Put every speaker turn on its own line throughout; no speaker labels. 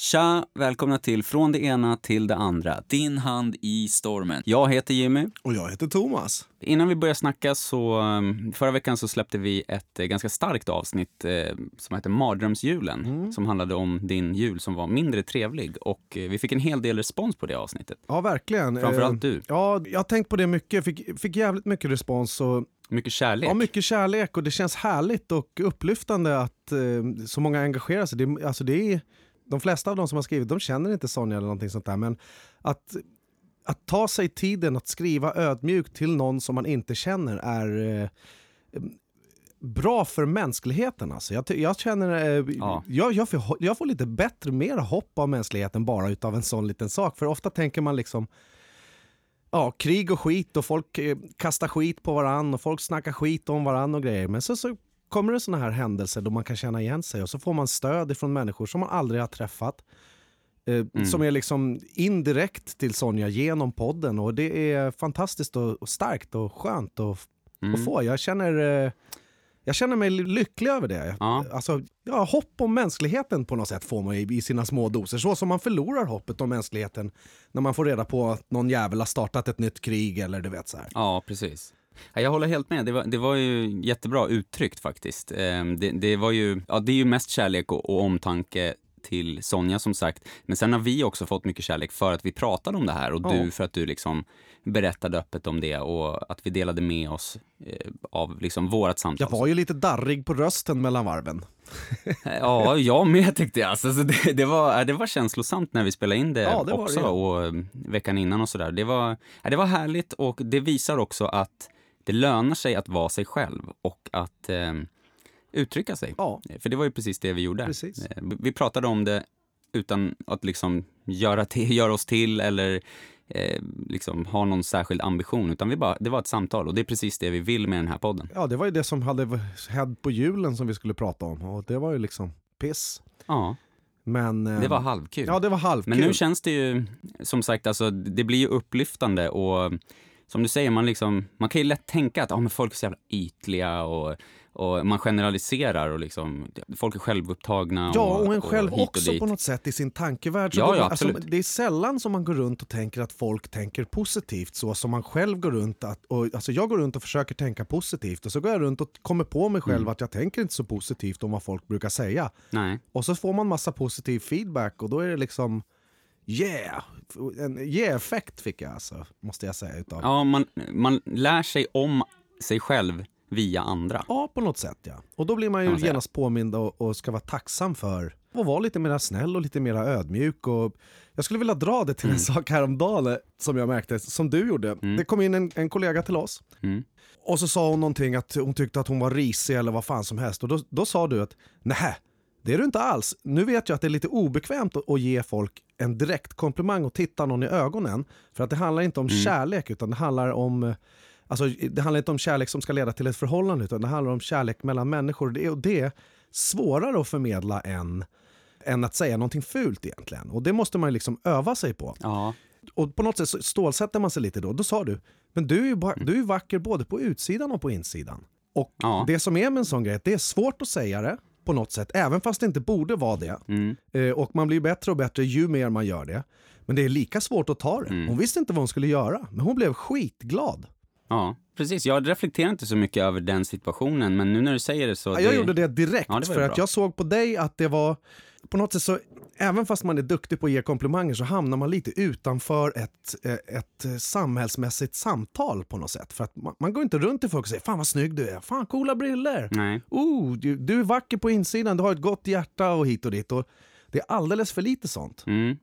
Tja! Välkomna till Från det ena till det andra. Din hand i stormen. Jag heter Jimmy.
Och jag heter Thomas.
Innan vi börjar snacka så, um, förra veckan så släppte vi ett eh, ganska starkt avsnitt eh, som heter Mardrömsjulen, mm. som handlade om din jul som var mindre trevlig. Och eh, vi fick en hel del respons på det avsnittet.
Ja, verkligen.
Framförallt du.
Ja, jag har tänkt på det mycket. Fick, fick jävligt mycket respons. Och
mycket kärlek.
Ja, mycket kärlek och det känns härligt och upplyftande att eh, så många engagerar sig. Det, alltså det är, de flesta av de som har skrivit, de känner inte Sonja eller någonting sånt där, men att, att ta sig tiden att skriva ödmjukt till någon som man inte känner är eh, bra för mänskligheten. Alltså. Jag, jag känner, eh, ja. jag, jag, får, jag får lite bättre, mer hopp av mänskligheten bara utav en sån liten sak. För ofta tänker man liksom ja, krig och skit och folk eh, kastar skit på varandra och folk snackar skit om varandra och grejer. Men så, så kommer det såna här händelser då man kan känna igen sig och så får man stöd från människor som man aldrig har träffat. Eh, mm. Som är liksom indirekt till Sonja genom podden och det är fantastiskt och, och starkt och skönt att, mm. att få. Jag känner, eh, jag känner mig lycklig över det. Ja. Alltså, ja, hopp om mänskligheten på något sätt får man i, i sina små doser. Så som man förlorar hoppet om mänskligheten när man får reda på att någon jävel har startat ett nytt krig eller du vet så här.
Ja, precis. Jag håller helt med. Det var, det var ju jättebra uttryckt faktiskt. Ehm, det, det var ju, ja, det är ju mest kärlek och, och omtanke till Sonja som sagt. Men sen har vi också fått mycket kärlek för att vi pratade om det här och ja. du för att du liksom berättade öppet om det och att vi delade med oss eh, av liksom vårat samtal.
Jag var ju lite darrig på rösten mellan varven.
ja, jag med tyckte jag. Alltså, det, det, var, det var känslosamt när vi spelade in det, ja, det också det. och eh, veckan innan och sådär. Det var, det var härligt och det visar också att det lönar sig att vara sig själv och att eh, uttrycka sig. Ja. För det var ju precis det vi gjorde.
Precis. Eh,
vi pratade om det utan att liksom göra, till, göra oss till eller eh, liksom ha någon särskild ambition, utan vi bara, det var ett samtal och det är precis det vi vill med den här podden.
Ja, det var ju det som hade hänt på julen som vi skulle prata om och det var ju liksom piss.
Ja. Men, det var halvkul.
Ja, det var halvkul.
Men nu känns det ju, som sagt, alltså, det blir ju upplyftande och som du säger, man, liksom, man kan ju lätt tänka att ah, men folk är så jävla ytliga och, och man generaliserar och liksom, folk är självupptagna.
Ja, och, och en själv och också på något sätt i sin tankevärld.
Så ja, ja, alltså,
det är sällan som man går runt och tänker att folk tänker positivt så som man själv går runt. Att, och, alltså jag går runt och försöker tänka positivt och så går jag runt och kommer på mig själv mm. att jag tänker inte så positivt om vad folk brukar säga.
Nej.
Och så får man massa positiv feedback och då är det liksom Yeah! En yeah-effekt fick jag alltså, måste jag säga. Utav.
Ja, man, man lär sig om sig själv via andra.
Ja, på något sätt ja. Och då blir man ju man genast påmind och, och, ska vara tacksam för att vara lite mer snäll och lite mer ödmjuk. Och jag skulle vilja dra det till mm. en sak häromdagen eh, som jag märkte, som du gjorde. Mm. Det kom in en, en kollega till oss. Mm. Och så sa hon någonting att hon tyckte att hon var risig eller vad fan som helst. Och då, då sa du att nej, det är du inte alls. Nu vet jag att det är lite obekvämt att ge folk en direkt komplimang och titta någon i ögonen. För att det handlar inte om mm. kärlek utan det handlar om Alltså, det handlar inte om kärlek som ska leda till ett förhållande utan det handlar om kärlek mellan människor. Det, och det är svårare att förmedla än, än att säga någonting fult egentligen. Och det måste man liksom öva sig på.
Ja.
Och på något sätt stålsätter man sig lite då. Då sa du, men du är ju mm. du är vacker både på utsidan och på insidan. Och ja. det som är med en sån grej, det är svårt att säga det på något sätt, även fast det inte borde vara det. Mm. Eh, och man blir bättre och bättre ju mer man gör det. Men det är lika svårt att ta det. Mm. Hon visste inte vad hon skulle göra, men hon blev skitglad.
Ja, precis. Jag reflekterar inte så mycket över den situationen, men nu när du säger det så... Ja,
jag det... gjorde det direkt, ja, det för bra. att jag såg på dig att det var... På något sätt så, även fast man är duktig på att ge komplimanger så hamnar man lite utanför ett, eh, ett samhällsmässigt samtal på något sätt. För att man, man går inte runt till folk och säger “Fan vad snygg du är”, “Fan coola briller”,
Nej.
Oh, du, du är vacker på insidan, du har ett gott hjärta” och hit och dit. Och det är alldeles för lite sånt.
Mm.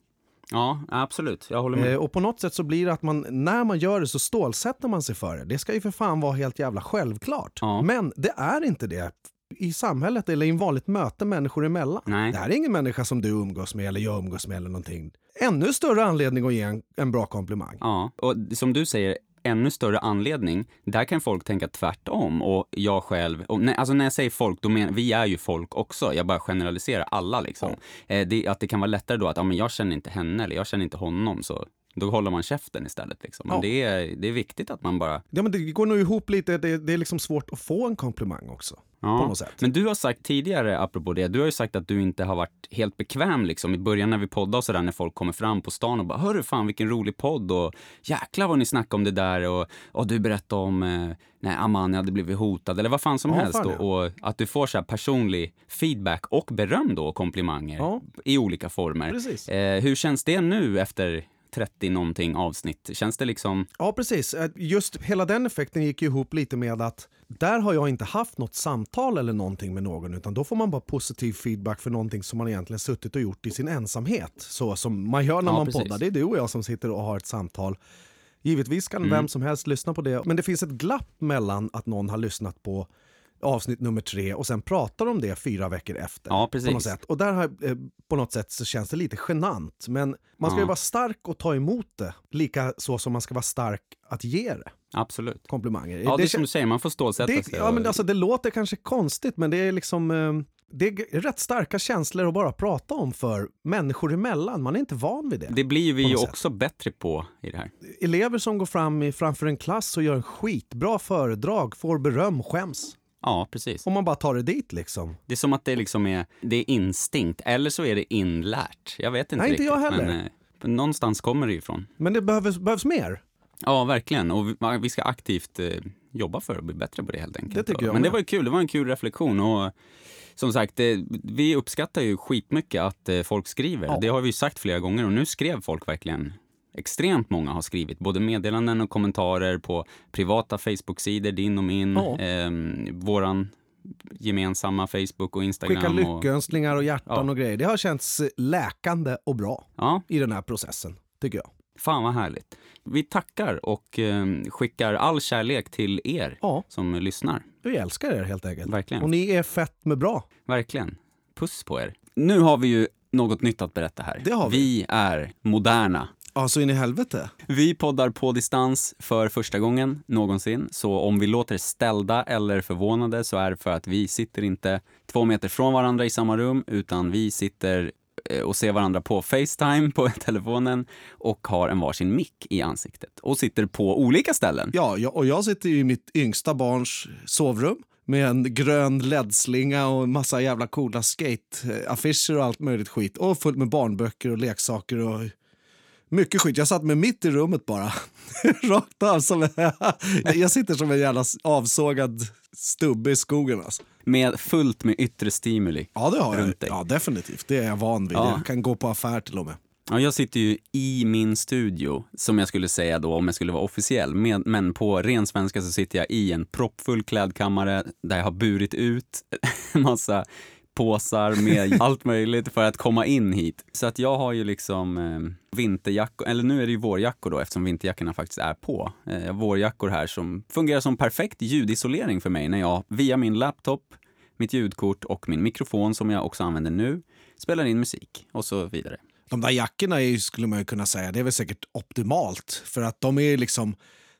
Ja, absolut. Jag håller med.
Eh, och på något sätt så blir det att man, när man gör det så stålsätter man sig för det. Det ska ju för fan vara helt jävla självklart. Ja. Men det är inte det i samhället eller i en vanligt möte människor emellan.
Nej.
Det här är ingen människa som du umgås med eller jag umgås med eller någonting. Ännu större anledning att ge en, en bra komplimang.
Ja, och som du säger, ännu större anledning, där kan folk tänka tvärtom. Och jag själv, och när, alltså när jag säger folk, då menar vi är ju folk också. Jag bara generaliserar alla liksom. Ja. Eh, det, att det kan vara lättare då att, ja men jag känner inte henne eller jag känner inte honom, så då håller man käften istället. Liksom. Men ja. det, är, det är viktigt att man bara...
Ja, men det går nog ihop lite. Det, det är liksom svårt att få en komplimang också. På något sätt.
Men du har sagt tidigare, apropå det, du har ju sagt att du inte har varit helt bekväm liksom i början när vi poddade och sådär när folk kommer fram på stan och bara hörru fan vilken rolig podd och jäklar vad ni snackade om det där och, och du berättade om eh, när Amanda hade blivit hotad eller vad fan som
Ja,
helst
fan,
och, och att du får så här personlig feedback och beröm då och komplimanger
Ja.
i olika former. Eh, hur känns det nu efter 30 någonting avsnitt? Känns det liksom,
Ja, precis. Eh, Just hela den effekten gick ju ihop lite med att där har jag inte haft något samtal eller någonting med någon utan då får man bara positiv feedback för någonting som man egentligen suttit och gjort i sin ensamhet. Så som man gör när
Ja,
man
precis.
poddar. Det är du och jag som sitter och har ett samtal. Givetvis kan
Mm.
vem som helst lyssna på det, men det finns ett glapp mellan att någon har lyssnat på avsnitt nummer tre och sen pratar om det fyra veckor efter.
Ja,
På något
precis.
sätt. Och där har, eh, på något sätt så känns det lite genant. Men man ska
Ja.
ju vara stark och ta emot det, lika så som man ska vara stark att ge det
absolut.
komplimanger.
Ja, det, är som du säger, man får stålsätta
det,
sig.
ja, men alltså, det låter kanske konstigt, men det är liksom... Eh, det är rätt starka känslor att bara prata om för människor emellan. Man är inte van vid det.
Det blir vi ju
något sätt.
också bättre på i det här.
Elever som går fram i, framför en klass och gör en skitbra föredrag, får beröm, skäms.
Ja, precis.
Om man bara tar det dit liksom.
Det är som att det liksom är, det är instinkt, eller så är det inlärt. Jag vet inte
Nej, inte
riktigt.
jag heller.
Men, eh, någonstans kommer det ifrån.
Men det behövs, behövs mer.
Ja, verkligen. Och vi, vi ska aktivt eh, jobba för att bli bättre på det helt enkelt.
Det tycker jag
Men det var kul, det var en kul reflektion. Och som sagt, det, vi uppskattar ju skitmycket att eh, folk skriver.
Ja.
Det har vi ju sagt flera gånger och nu skrev folk verkligen Extremt många har skrivit, både meddelanden och kommentarer på privata Facebook-sidor, din och min,
Ja.
eh, våran gemensamma Facebook och Instagram.
Skicka lyckönskningar och hjärtan
Ja.
och grejer. Det har känts eh, läkande och bra
ja,
i den här processen, tycker jag.
Fan vad härligt. Vi tackar och eh, skickar all kärlek till er
Ja,
som lyssnar.
vi älskar er helt enkelt.
Verkligen.
Och ni är fett med bra.
Verkligen. Puss på er. Nu har vi ju något nytt att berätta här.
Det har vi.
vi är moderna.
Ja, så in i helvete.
Vi poddar på distans för första gången någonsin. Så om vi låter ställda eller förvånade så är det för att vi sitter inte två meter från varandra i samma rum utan vi sitter eh, och ser varandra på Facetime på telefonen och har en varsin mick i ansiktet och sitter på olika ställen.
Ja, och jag sitter i mitt yngsta barns sovrum med en grön LED-slinga och en massa jävla coola skate-affischer och allt möjligt skit. Och fullt med barnböcker och leksaker och mycket skit. Jag satt mig mitt i rummet bara. Rakt av. Som, jag sitter som en jävla avsågad stubbe i skogen. Alltså.
Med fullt med yttre stimuli.
Ja, det har jag.
Runt dig.
Ja, definitivt. Det är jag van vid.
Ja.
Jag kan gå på affär till och med.
Ja, jag sitter ju i min studio, som jag skulle säga då om jag skulle vara officiell. Med, men på ren svenska så sitter jag i en proppfull klädkammare där jag har burit ut en massa påsar med allt möjligt för att komma in hit. Så att jag har ju liksom eh, vinterjackor, eller nu är det ju vårjackor då eftersom vinterjackorna faktiskt är på. Eh, jag har vårjackor här som fungerar som perfekt ljudisolering för mig när jag via min laptop, mitt ljudkort och min mikrofon som jag också använder nu spelar in musik och så vidare.
De där jackorna är ju, skulle man ju kunna säga, det är väl säkert optimalt. För att de är liksom,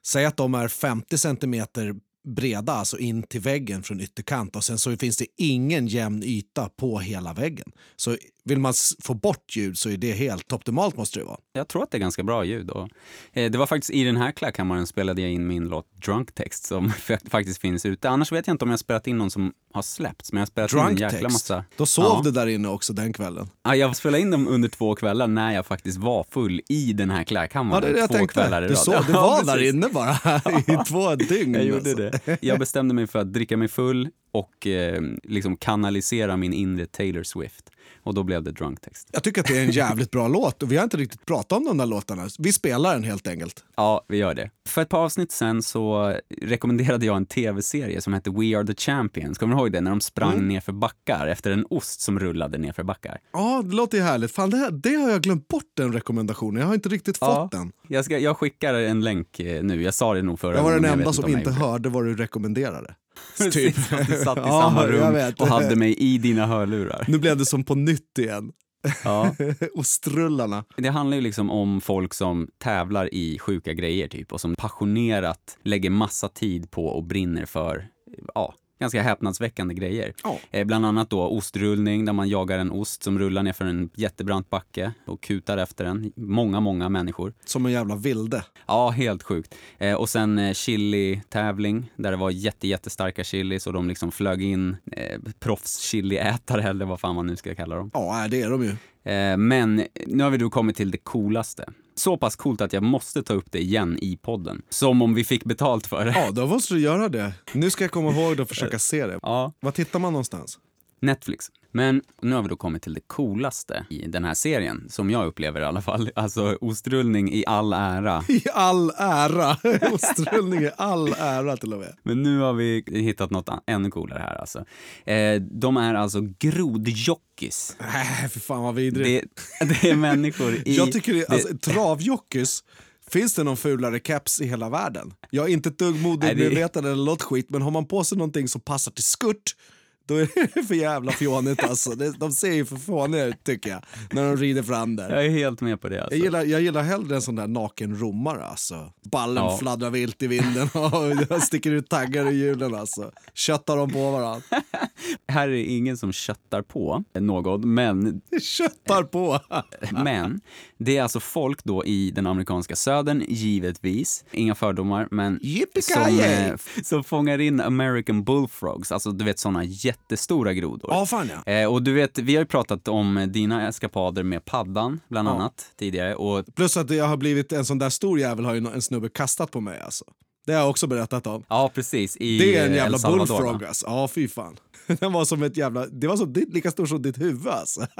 säg att de är 50 centimeter breda, alltså in till väggen från ytterkant och sen så finns det ingen jämn yta på hela väggen. Så vill man få bort ljud så är det helt optimalt måste det vara.
Jag tror att det är ganska bra ljud. Och, eh, det var faktiskt i den här klädkammaren spelade jag in min låt Drunk Text som faktiskt finns ute. Annars vet jag inte om jag spelat in någon som har släppts, men jag spelat in en
Drunk
jäkla
text.
massa.
Då sov
Ja.
du där inne också den kvällen.
Ja, jag spelade in dem under två kvällar när jag faktiskt var full i den här
Ja,
klädkammaren.
det är det jag
två
tänkte.
kvällar i
Du, sov, du
Ja,
var där inne bara i två dygn.
Jag gjorde
alltså.
det. Jag bestämde mig för att dricka mig full och eh, liksom kanalisera min inre Taylor Swift. Och då blev det Drunk Text.
Jag tycker att det är en jävligt bra låt och vi har inte riktigt pratat om de där låtarna. Vi spelar den helt enkelt.
Ja, vi gör det. För ett par avsnitt sen så rekommenderade jag en tv-serie som hette We Are The Champions. Kommer du ihåg det? När de sprang
Mm.
nerför backar efter en ost som rullade nerför backar.
Ja, det låter ju härligt. Fan, det, här, det har jag glömt bort den rekommendationen. Jag har inte riktigt
Ja.
fått den.
Jag, ska, jag skickar en länk eh, nu. Jag sa det nog förra
Jag var
gången,
den enda som inte hörde vad du rekommenderade.
Precis, att du satt i
Ja,
samma rum och hade mig i dina hörlurar.
Nu blev det som på nytt igen.
Ja.
Ostrullarna.
Det handlar ju liksom om folk som tävlar i sjuka grejer typ och som passionerat lägger massa tid på och brinner för, ja, ganska häpnadsväckande grejer.
Ja.
Eh, bland annat då ostrullning där man jagar en ost som rullar ner för en jättebrant backe och kutar efter den. Många, många människor.
Som en jävla vilde.
Ja, helt sjukt. Eh, och sen eh, chili-tävling där det var jätte, jättestarka chilis och de liksom flög in eh, proffs-chiliätare eller vad fan man nu ska kalla dem.
Ja, det är de ju.
Eh, men nu har vi då kommit till det coolaste. Så pass coolt att jag måste ta upp det igen i podden. Som om vi fick betalt för det.
Ja, då måste du göra det. Nu ska jag komma ihåg det och försöka se det.
Ja,
Var tittar man någonstans?
Netflix. Men nu har vi då kommit till det coolaste i den här serien, som jag upplever i alla fall. Alltså ostrullning i all ära.
I all ära! Ostrullning i all ära till och med.
Men nu har vi hittat något ännu coolare här alltså. Eh, de är alltså grodjockeys.
Nej, för fan vad vidrigt.
Det, det är människor i...
Jag tycker det, alltså, travjockeys, finns det någon fulare keps i hela världen? Jag är inte ett dugg
Nej, det-
modemedveten eller något skit, men har man på sig någonting som passar till skurt, då är det för jävla fånigt alltså. Det- De ser ju för fåniga ut tycker jag, när de rider fram där.
Jag är helt med på det alltså.
Jag gillar, jag gillar hellre en sån där naken romare alltså. Ballen
Ja.
fladdrar vilt i vinden och sticker ut taggar i hjulen alltså. Köttar de på varandra.
Här är ingen som köttar på någon, men
Köttar på!
Men det är alltså folk då i den amerikanska södern, givetvis. Inga fördomar, men som,
Yippee-ki-yay!
eh, som fångar in American bullfrogs, alltså du vet såna jättestora grodor.
Ja, fan ja.
Eh, och du vet, vi har ju pratat om dina eskapader med paddan, bland
Ja.
annat, tidigare. Och
Plus att jag har blivit en sån där stor jävel har ju en snubbe kastat på mig alltså. Det har jag också berättat om.
ja, precis. I
Det är en jävla
Salvador,
bullfrog alltså. Ja, fy fan. Den var som ett jävla... Det var som, ditt- lika stor som ditt huvud alltså.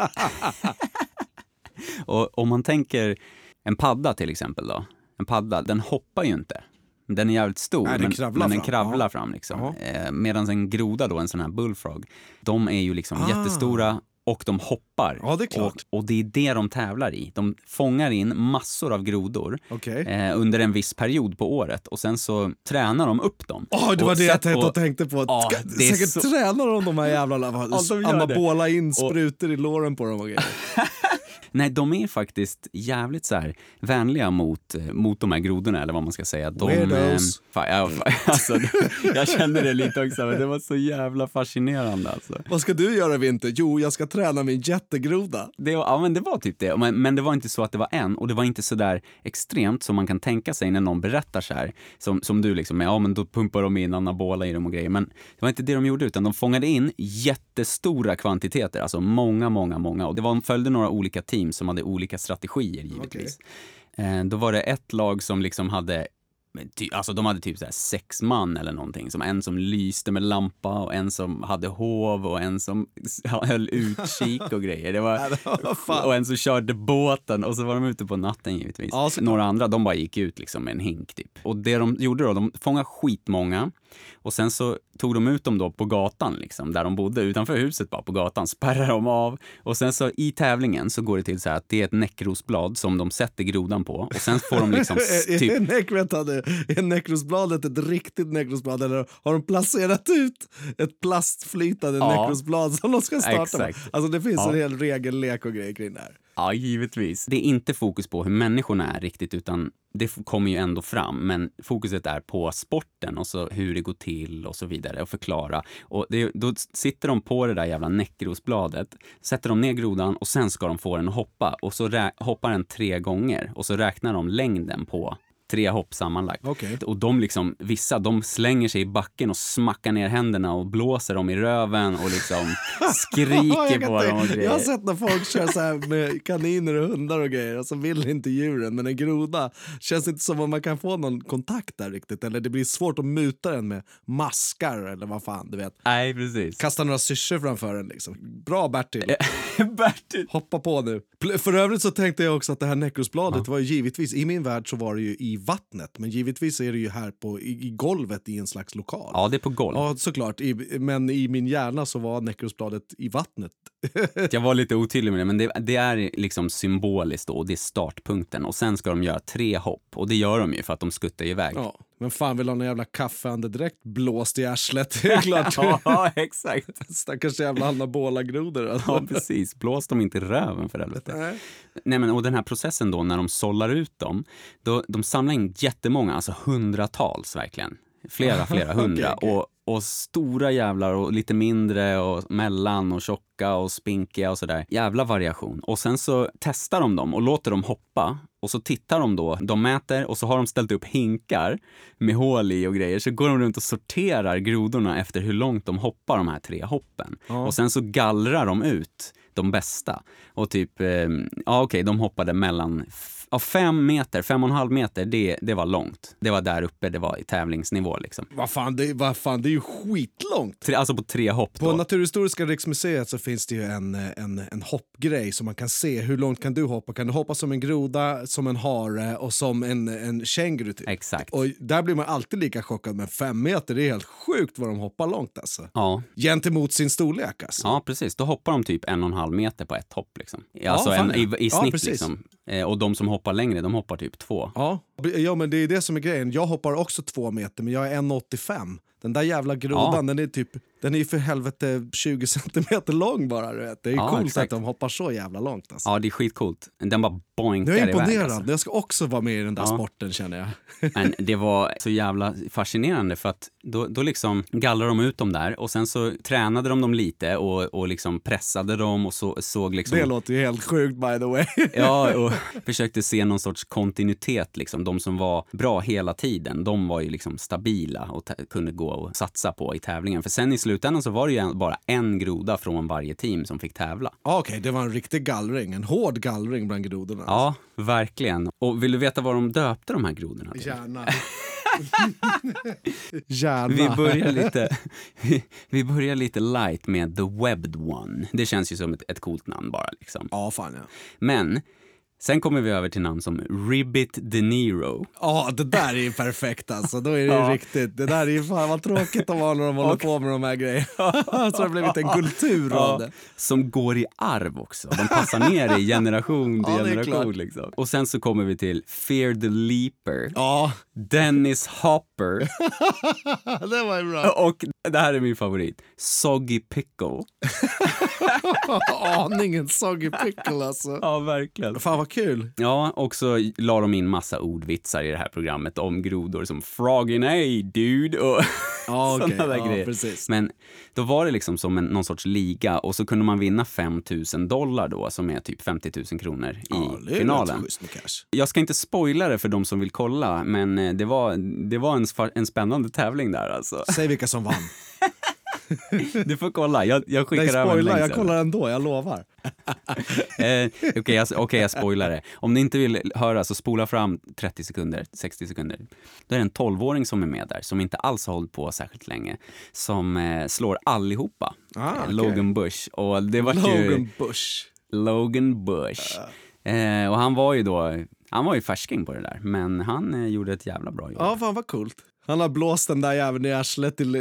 Och om man tänker en padda till exempel då. En padda, den hoppar ju inte. Den är jävligt stor,
Nej, den
men, den kravlar
Ja.
fram. Liksom. Eh, Medan en groda, då, en sån här bullfrog, de är ju liksom
Ah.
jättestora och de hoppar.
Ja, det.
Och, och det är det de tävlar i. De fångar in massor av grodor
Okej.
eh, under en viss period på året och sen så tränar de upp dem.
Åh, det var
Och
det jag tänkte,
och-
tänkte på.
Ja,
Ska, säkert
så-
tränar de de här jävlarna.
Ja, de.
Anabola in sprutor i låren på dem och grejer.
Nej, de är faktiskt jävligt så här vänliga mot, mot de här grodorna, eller vad man ska säga. De,
Weirdos.
fan, ja, fan, alltså, jag kände det lite också, men det var så jävla fascinerande. Alltså.
Vad ska du göra i vinter? Jo, jag ska träna min jättegroda.
Det, var- ja, men det var typ det. Men, men det var inte så att det var en, och det var inte så där extremt som man kan tänka sig när någon berättar så här. Som, som du liksom, ja men då pumpar de in anabola i dem och grejer. Men det var inte det de gjorde, utan de fångade in jättestora kvantiteter, alltså många, många, många. Och det var, de följde några olika team som hade olika strategier givetvis. Eh, då var det ett lag som liksom hade alltså de hade typ så här sex man eller någonting. Som en som lyste med lampa och en som hade hov och en som höll utkik och grejer. Det var, och en som körde båten och så var de ute på natten givetvis. Några andra, de bara gick ut liksom med en hink typ. Och det de gjorde då, de fångade skitmånga och sen så tog de ut dem då på gatan liksom, där de bodde, utanför huset bara på gatan, spärrade de av. Och sen så i tävlingen så går det till så här att det är ett näckrosblad som de sätter grodan på och sen får de liksom typ
är, näck, vänta nu, är näckrosbladet ett riktigt näckrosblad eller har de placerat ut ett plastflytande
Ja.
näckrosblad som de ska starta med?
Exakt.
Alltså det finns
Ja.
en hel regellek och grejer kring det här.
Ja, givetvis. Det är inte fokus på hur människorna är riktigt, utan det kommer ju ändå fram. Men fokuset är på sporten och så hur det går till och så vidare och förklara. Och det, då sitter de på det där jävla näckrosbladet, sätter de ner grodan och sen ska de få den att hoppa. Och så hoppar den tre gånger och så räknar de längden på tre hopp sammanlagt.
Okej.
Och de liksom, vissa, de slänger sig i backen och smackar ner händerna och blåser dem i röven och liksom skriker på dem och grejer.
Jag har sett när folk kör så här med kaniner och hundar och grejer och så vill inte djuren, men en groda känns inte som om man kan få någon kontakt där riktigt. Eller det blir svårt att muta den med maskar eller vad fan, du vet.
Nej, precis.
Kasta några syrsor framför den liksom. Bra Bertil!
Bertil!
Hoppa på nu. För övrigt så tänkte jag också att det här näckrosbladet var ju givetvis, i min värld så var det ju i vattnet, men givetvis är det ju här på, i, i golvet i en slags lokal.
Ja, det är på golv.
Ja, såklart. I, men i min hjärna så var näckrosbladet i vattnet.
Jag var lite otydlig med det, men det, det är liksom symboliskt då, och det är startpunkten. Och sen ska de göra tre hopp, och det gör de ju för att de skuttar iväg.
Ja, men fan vill ha någon jävla kaffeandedräkt blåst i arslet? Det är klart.
ja exakt.
Stackars jävla anabolagrodor. Alltså.
Ja, precis. Blås dem inte i röven för helvete.
Nej.
Nej, men och den här processen då, när de sållar ut dem, då, de samlar in jättemånga, alltså hundratals verkligen. Flera, flera hundra.
Okej, okej.
Och och stora jävlar och lite mindre och mellan och tjocka och spinkiga och sådär. Jävla variation. Och sen så testar de dem och låter dem hoppa och så tittar de då, de mäter och så har de ställt upp hinkar med hål i och grejer. Så går de runt och sorterar grodorna efter hur långt de hoppar de här tre hoppen.
Ja.
Och sen så gallrar de ut de bästa. Och typ, eh, ja okej, okay, de hoppade mellan Ja, fem meter, fem och en halv meter, det, det var långt. Det var där uppe, det var i tävlingsnivå liksom.
Vad fan, det, vad fan, det är ju skitlångt!
Tre, alltså på tre hopp
På
då.
Naturhistoriska riksmuseet så finns det ju en, en, en hoppgrej som man kan se. Hur långt kan du hoppa? Kan du hoppa som en groda, som en hare och som en, en känguru? Typ?
Exakt.
Och där blir man alltid lika chockad, men fem meter, det är helt sjukt vad de hoppar långt alltså.
Ja.
Gentemot sin storlek alltså.
Ja, precis. Då hoppar de typ en och en halv meter på ett hopp. Liksom. Alltså
fan,
en, i, i
ja.
snitt.
Ja,
liksom. Eh, och de som hoppar längre, de hoppar typ två.
Ja. ja, men det är det som är grejen. Jag hoppar också två meter, men jag är 1,85. Den där jävla grodan,
Ja.
den är typ den är för helvete 20 centimeter lång bara. Du vet. Det är
Ja,
coolt
exakt.
att de hoppar så jävla långt. Alltså.
Ja, det är skitcoolt. Den bara boinkar
Jag är
iväg.
imponerad.
Alltså.
Jag ska också vara med i den där
Ja.
sporten känner jag.
Men det var så jävla fascinerande för att då, då liksom gallrade de ut dem där och sen så tränade de dem lite och, och liksom pressade dem och så, såg liksom...
Det låter ju helt sjukt by the way.
Ja, och försökte se någon sorts kontinuitet. Liksom. De som var bra hela tiden, de var ju liksom stabila och kunde gå och satsa på i tävlingen. För sen i slutändan så var det ju bara en groda från varje team som fick tävla.
Ja, Okej, det var en riktig gallring. En hård gallring bland grodorna.
Ja, verkligen. Och vill du veta vad de döpte de här grodorna till?
Gärna. Gärna.
Vi börjar lite, vi, vi börjar lite light med The Webbed One. Det känns ju som ett, ett coolt namn bara. Liksom.
Ja, fan ja.
Men sen kommer vi över till namn som Ribbit De Niro.
Ja, det där är ju perfekt alltså. Då är det
Ja.
riktigt. Det där är ju fan vad tråkigt att vara när de håller på med de här grejerna. Så det har blivit en kultur av det.
Som går i arv också. De passar ner i generation till
Ja,
generation. Liksom. Och sen så kommer vi till Fear the Leaper,
Ja,
Dennis Hopper
det var ju bra.
och det här är min favorit, Soggy Pickle.
Aningen soggy pickle alltså.
Ja, verkligen.
Fan vad kul.
Ja, och så la de in massa ordvitsar i det här programmet om grodor som Froggy nej, dude och
Ja, okej.
sådana där
Ja,
grejer.
precis.
Men då var det liksom som en, någon sorts liga och så kunde man vinna 5 000 dollar då, som är typ 50 000 kronor i
är
finalen. Jag ska inte spoila det för de som vill kolla, men eh, det var, det var en, en spännande tävling där alltså.
Säg vilka som vann.
Du får kolla, jag, jag skickar
Nej,
över
spoila.
länk
Jag kollar ändå, jag lovar.
Eh, Okej, jag, okej, jag spoilar det. Om ni inte vill höra så spola fram 30 sekunder, 60 sekunder. Då är det en 12-åring som är med där, som inte alls har hållit på särskilt länge, som eh, slår allihopa.
Ah,
Eh. Logan Bush. Och det var ju
Logan Bush.
Logan Bush. Eh, och han var ju då, han var ju färsking på det där, men han eh, gjorde ett jävla bra jobb.
Ja, fan vad coolt. Han har blåst den där jäveln i arslet till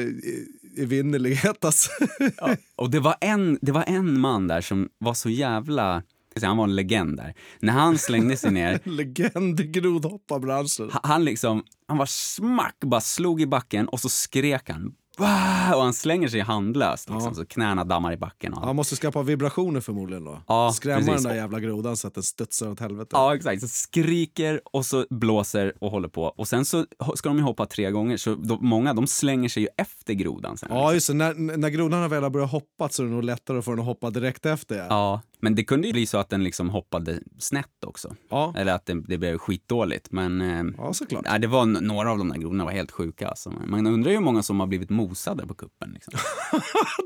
evinnerlighet alltså.
Ja, och det var, en, det var en man där som var så jävla... Han var en legend där. När han slängde sig ner,
Legend i grodhopparbranschen.
ha- han liksom, han var smack, bara slog i backen och så skrek han. Och han slänger sig handlöst, liksom,
Ja.
så knäna dammar i backen. Och
Han måste skapa vibrationer förmodligen då.
Ja,
Skrämma
precis.
den där jävla grodan så att den studsar åt helvete.
Ja, exakt. Så skriker och så blåser och håller på. Och sen så ska de ju hoppa tre gånger, så de, många de slänger sig ju efter grodan sen.
Ja, just det. När, när grodan har väl har börjat hoppa så är det nog lättare att få den att hoppa direkt efter. Ja.
Ja, men det kunde ju bli så att den liksom hoppade snett också.
Ja,
Eller att det, det blev skitdåligt. Men eh,
ja såklart.
nej, det var några av de där grodorna var helt sjuka. Alltså. Man undrar ju hur många som har blivit mosade på kuppen. Liksom.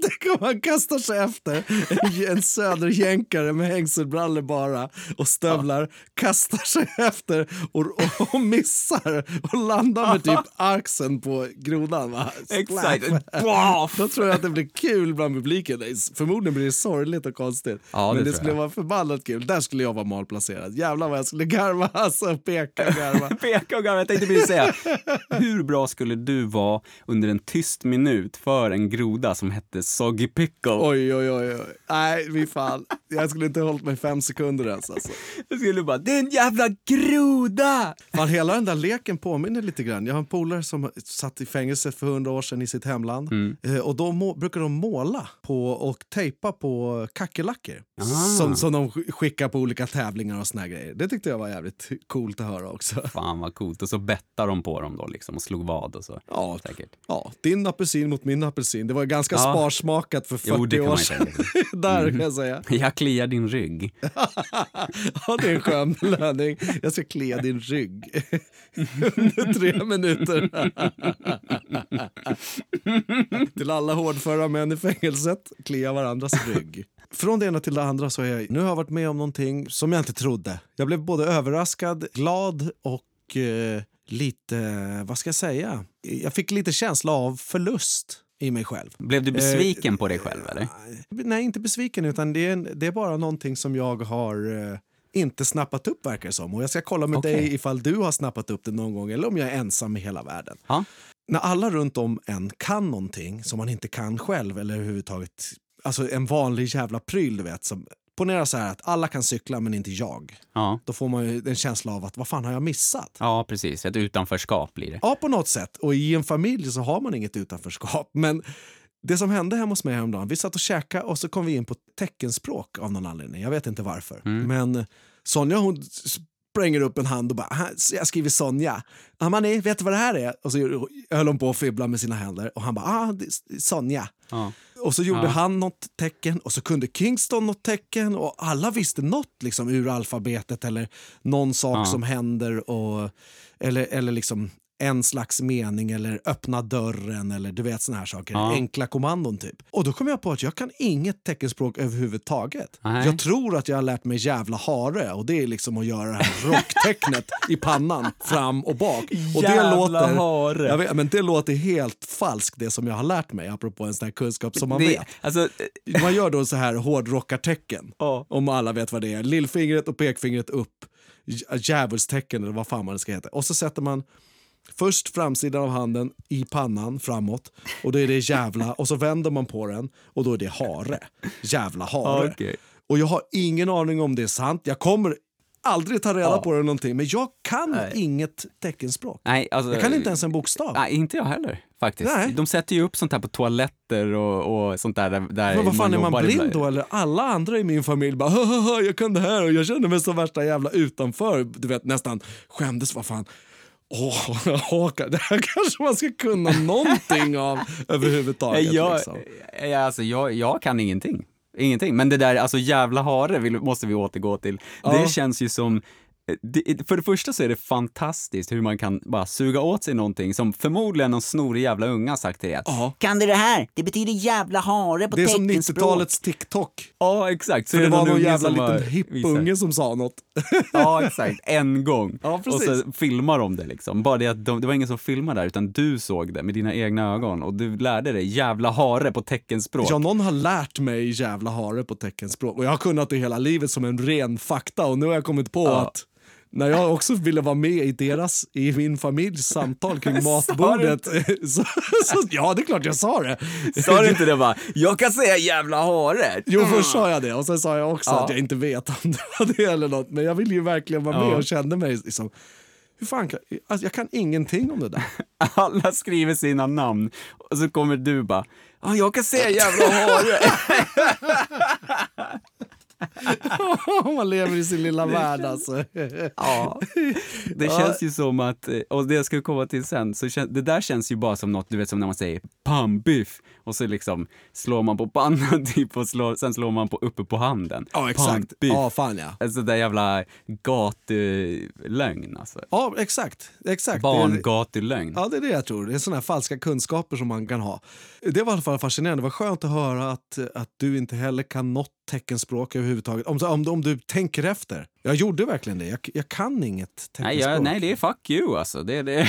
Det kommer han kastar sig efter en, en söderjänkare med hängselbrallor bara och stövlar, kastar sig efter och, och, och missar och landar med typ axeln på grodan. Va?
Exakt.
Då tror jag att det blir kul bland publiken. Förmodligen blir det sorgligt och konstigt.
Ja,
Men det skulle
jag.
vara förbannat kul. Där skulle jag vara malplacerad. Jävlar vad jag skulle garva alltså. Peka och garva.
Peka och garva. Jag tänkte precis säga, hur bra skulle du vara under en tyst minut för en groda som hette Soggy Pickle?
Oj, oj, oj, oj. Nej, vi fan. Jag skulle inte ha hållit mig fem sekunder ens alltså.
Jag skulle bara, det är en jävla groda!
Fan, hela den där leken påminner lite grann. Jag har en polare som satt i fängelse för hundra år sedan i sitt hemland.
Mm.
Eh, och då brukar de måla på och tejpa på kackerlackor. Som, som de skickar på olika tävlingar och såna grejer. Det tyckte jag var jävligt coolt att höra också.
Fan vad coolt. Och så bettar de på dem då liksom och slog vad och så.
Ja,
Säkert.
ja, din apelsin mot min apelsin. Det var ganska
Ja.
sparsmakat för 40
Jo,
år sedan. Där kan jag säga.
Jag kliar din rygg.
Ja, det är en skön löning. Jag ska klia din rygg under tre minuter. till alla hårdföra män i fängelset, klia varandras rygg. Från det ena till det andra så är jag, nu har jag varit med om någonting som jag inte trodde. Jag blev både överraskad, glad och eh, lite, vad ska jag säga? Jag fick lite känsla av förlust i mig själv.
Blev du besviken på dig själv eller?
Nej, inte besviken, utan det är, det är bara någonting som jag har eh, inte snappat upp verkar det som. Och jag ska kolla med
Okej.
dig ifall du har snappat upp det någon gång eller om jag är ensam i hela världen.
Ja.
När alla runt om en kan någonting som man inte kan själv eller överhuvudtaget, alltså en vanlig jävla pryl du vet. Som, ponera så här att alla kan cykla men inte jag.
Ja.
Då får man ju en känsla av att vad fan har jag missat?
ja, precis. Ett utanförskap blir det.
Ja, på något sätt. Och i en familj så har man inget utanförskap. Men det som hände hemma hos mig häromdagen, vi satt och käkade och så kom vi in på teckenspråk av någon anledning. Jag vet inte varför. Men Sonja hon spränger upp en hand och bara "Ha, “jag skriver Sonja”. “Amani, vet du vad det här är?” Och så höll hon på att fibbla med sina händer och han bara “ah, Sonja”.
Ja.
Och så gjorde
Ja.
han något tecken och så kunde Kingston något tecken och alla visste något liksom, ur alfabetet eller någon sak
Ja.
som händer och, eller, eller liksom en slags mening eller öppna dörren eller du vet såna här saker.
Ja.
Enkla kommandon typ. Och då kom jag på att jag kan inget teckenspråk överhuvudtaget.
Nej.
Jag tror att jag har lärt mig jävla hare och det är liksom att göra det här rocktecknet i pannan fram och bak. Och
Jävla
det låter,
hare.
Jag vet, men det låter helt falskt det som jag har lärt mig apropå en sån här kunskap som man
det,
vet.
alltså, eh,
Man gör då så här hårdrockartecken.
Ja.
Om alla vet vad det är. Lillfingret och pekfingret upp. Dj- Djävulstecken eller vad fan man ska heta. Och så sätter man först framsidan av handen i pannan framåt. Och då är det jävla. Och så vänder man på den och då är det hare. Jävla hare.
Okej.
Och jag har ingen aning om det är sant. Jag kommer aldrig ta reda
Ja.
på det någonting. Men jag kan
Nej.
inget teckenspråk.
nej, alltså,
Jag kan inte ens en bokstav.
Nej, inte jag heller faktiskt.
Nej.
De sätter ju upp sånt här på toaletter och, och sånt där. där,
Men vad fan, är man blind då? Eller alla andra i min familj bara "Hahaha, jag kan det här och jag känner mig som värsta jävla utanför. Du vet nästan skämdes, vad fan. Åh, Håkan, det här kanske man ska kunna någonting av överhuvudtaget.
Jag,
liksom.
ja, alltså, jag, jag kan ingenting. Ingenting. Men det där, alltså jävla hare vill, måste vi återgå till.
Ja.
Det känns ju som det, för det första så är det fantastiskt hur man kan bara suga åt sig någonting som förmodligen någon snorig jävla unga sagt till
Ja.
Kan du det här? Det betyder jävla hare på
Det är som
teckenspråk.
90-talets TikTok.
Ja, exakt. Så
För det
är
var någon jävla liten hipp
visat.
unge som sa något.
Ja, exakt. En gång.
Ja,
och
precis.
så filmar de det liksom. Bara det att de, det var ingen som filmade där, utan du såg det med dina egna ögon och du lärde dig jävla hare på teckenspråk.
Ja, någon har lärt mig jävla hare på teckenspråk och jag har kunnat det hela livet som en ren fakta och nu har jag kommit på
Ja.
att när jag också ville vara med i deras, i min familjs samtal kring matbordet. Så, så, ja, det är klart jag sa det.
Sa du inte det bara, jag kan säga jävla hare?
Jo, först sa jag det och sen sa jag också
Ja.
att jag inte vet om det var det eller något. Men jag ville ju verkligen vara med
Ja.
och kände mig liksom, hur fan kan, alltså, jag kan ingenting om det där.
Alla skriver sina namn och så kommer du bara, ja, jag kan säga jävla hare.
Man lever i sin lilla värld alltså.
Ja, det känns ju som att, eh, och det jag ska komma till sen, så det där känns ju bara som något, du vet som när man säger pannbiff och så liksom slår man på pannan typ och slår, sen slår man på, uppe på handen.
Ja, exakt. Ja, fan ja.
Alltså det där jävla gatulögn alltså.
Ja, exakt. exakt.
Barngatulögn.
Ja, det är det jag tror. Det är här falska kunskaper som man kan ha. Det var i alla fall fascinerande. Det var skönt att höra att, att du inte heller kan något teckenspråk överhuvudtaget. Om, om, om du tänker efter. Jag gjorde verkligen det. Jag, jag kan inget
Nej,
teckenspråk.
jag, nej, det är fuck you alltså. Det är det.